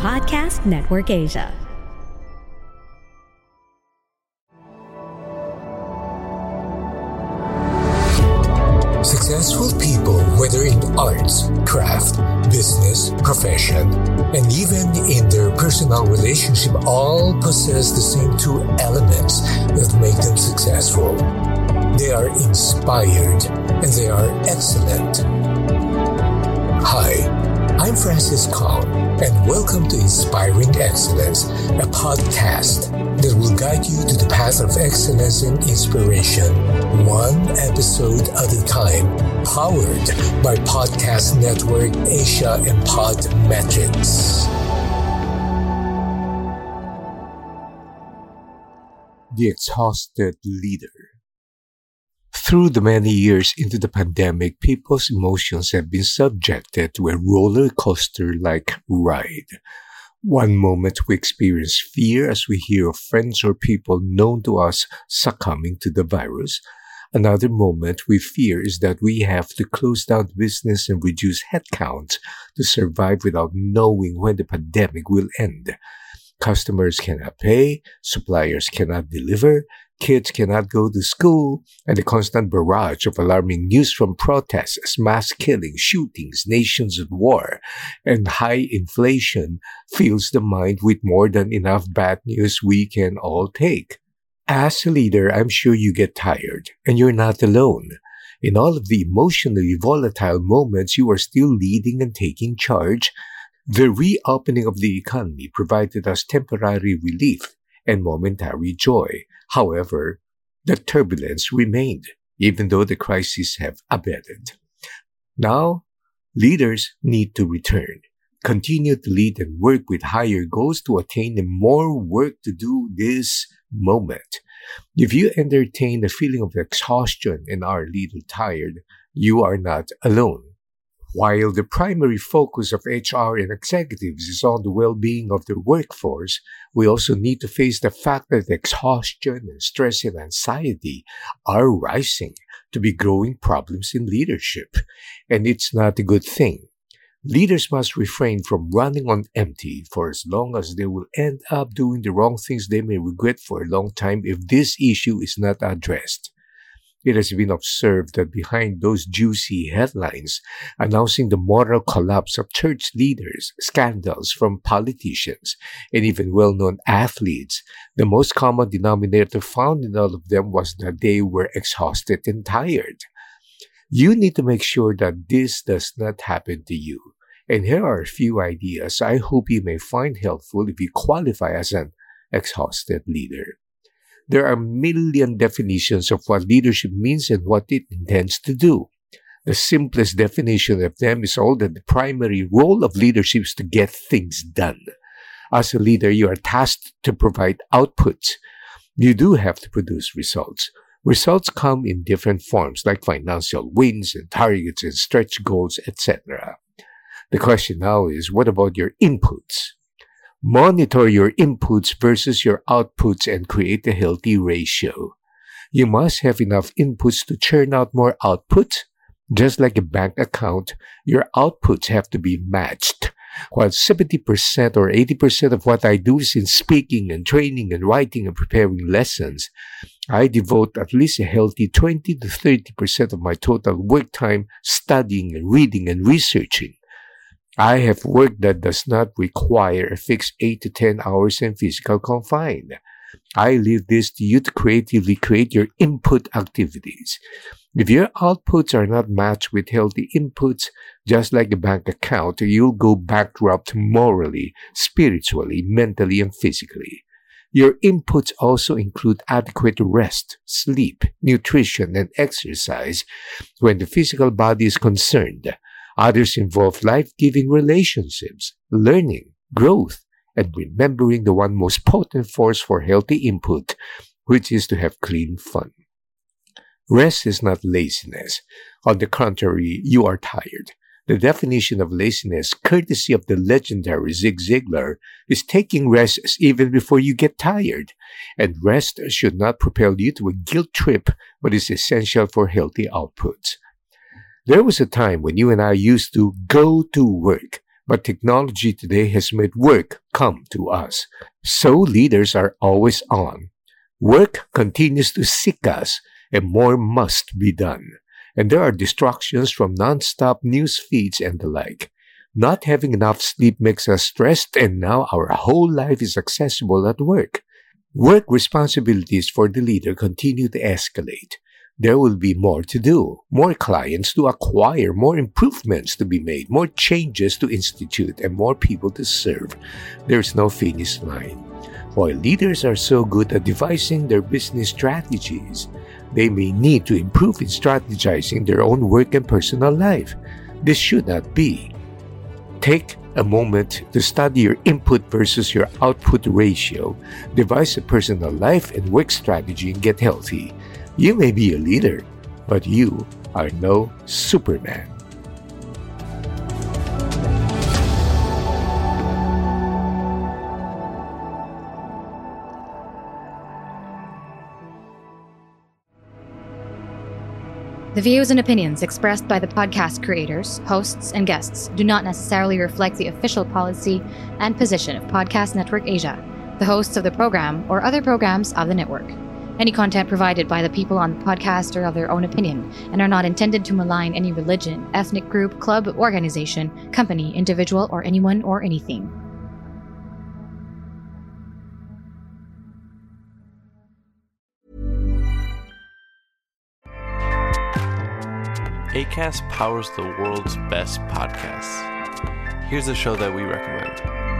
Podcast Network Asia. Successful people, whether in arts, craft, business, profession, and even in their personal relationship, all possess the same two elements that make them successful. They are inspired and they are excellent. Hi, I'm Francis Kong, and welcome to Inspiring Excellence, a podcast that will guide you to the path of excellence and inspiration, one episode at a time, powered by Podcast Network Asia and Podmetrics. The Exhausted Leader through the many years into the pandemic, people's emotions have been subjected to a roller coaster like ride. One moment we experience fear as we hear of friends or people known to us succumbing to the virus. Another moment we fear is that we have to close down business and reduce headcount to survive without knowing when the pandemic will end. Customers cannot pay, suppliers cannot deliver, kids cannot go to school, and the constant barrage of alarming news from protests, mass killings, shootings, nations at war, and high inflation fills the mind with more than enough bad news we can all take. As a leader, I'm sure you get tired, and you're not alone. In all of the emotionally volatile moments, you are still leading and taking charge. The reopening of the economy provided us temporary relief and momentary joy. However, the turbulence remained, even though the crises have abated. Now, leaders need to return, continue to lead and work with higher goals to attain the more work to do this moment. If you entertain a feeling of exhaustion and are a little tired, you are not alone. While the primary focus of HR and executives is on the well-being of the workforce, we also need to face the fact that exhaustion and stress and anxiety are rising to be growing problems in leadership. And it's not a good thing. Leaders must refrain from running on empty for as long as they will end up doing the wrong things they may regret for a long time if this issue is not addressed. It has been observed that behind those juicy headlines announcing the moral collapse of church leaders, scandals from politicians, and even well known athletes, the most common denominator found in all of them was that they were exhausted and tired. You need to make sure that this does not happen to you. And here are a few ideas I hope you may find helpful if you qualify as an exhausted leader. There are a million definitions of what leadership means and what it intends to do. The simplest definition of them is all that the primary role of leadership is to get things done. As a leader, you are tasked to provide outputs. You do have to produce results. Results come in different forms like financial wins and targets and stretch goals, etc. The question now is, what about your inputs? Monitor your inputs versus your outputs and create a healthy ratio. You must have enough inputs to churn out more output. Just like a bank account, your outputs have to be matched. While 70% or 80% of what I do is in speaking and training and writing and preparing lessons, I devote at least a healthy 20 to 30% of my total work time studying and reading and researching. I have work that does not require a fixed 8 to 10 hours in physical confine. I leave this to you to creatively create your input activities. If your outputs are not matched with healthy inputs, just like a bank account, you'll go bankrupt morally, spiritually, mentally, and physically. Your inputs also include adequate rest, sleep, nutrition, and exercise when the physical body is concerned. Others involve life giving relationships, learning, growth, and remembering the one most potent force for healthy input, which is to have clean fun. Rest is not laziness. On the contrary, you are tired. The definition of laziness, courtesy of the legendary Zig Ziglar, is taking rest even before you get tired. And rest should not propel you to a guilt trip, but is essential for healthy outputs. There was a time when you and I used to go to work, but technology today has made work come to us. So leaders are always on. Work continues to seek us, and more must be done and there are distractions from non-stop news feeds and the like. Not having enough sleep makes us stressed and now our whole life is accessible at work. Work responsibilities for the leader continue to escalate. There will be more to do, more clients to acquire, more improvements to be made, more changes to institute, and more people to serve. There's no finish line. While leaders are so good at devising their business strategies, they may need to improve in strategizing their own work and personal life. This should not be. Take a moment to study your input versus your output ratio, devise a personal life and work strategy, and get healthy. You may be a leader, but you are no Superman. The views and opinions expressed by the podcast creators, hosts, and guests do not necessarily reflect the official policy and position of Podcast Network Asia, the hosts of the program, or other programs of the network. Any content provided by the people on the podcast are of their own opinion and are not intended to malign any religion, ethnic group, club, organization, company, individual, or anyone or anything. ACAST powers the world's best podcasts. Here's a show that we recommend.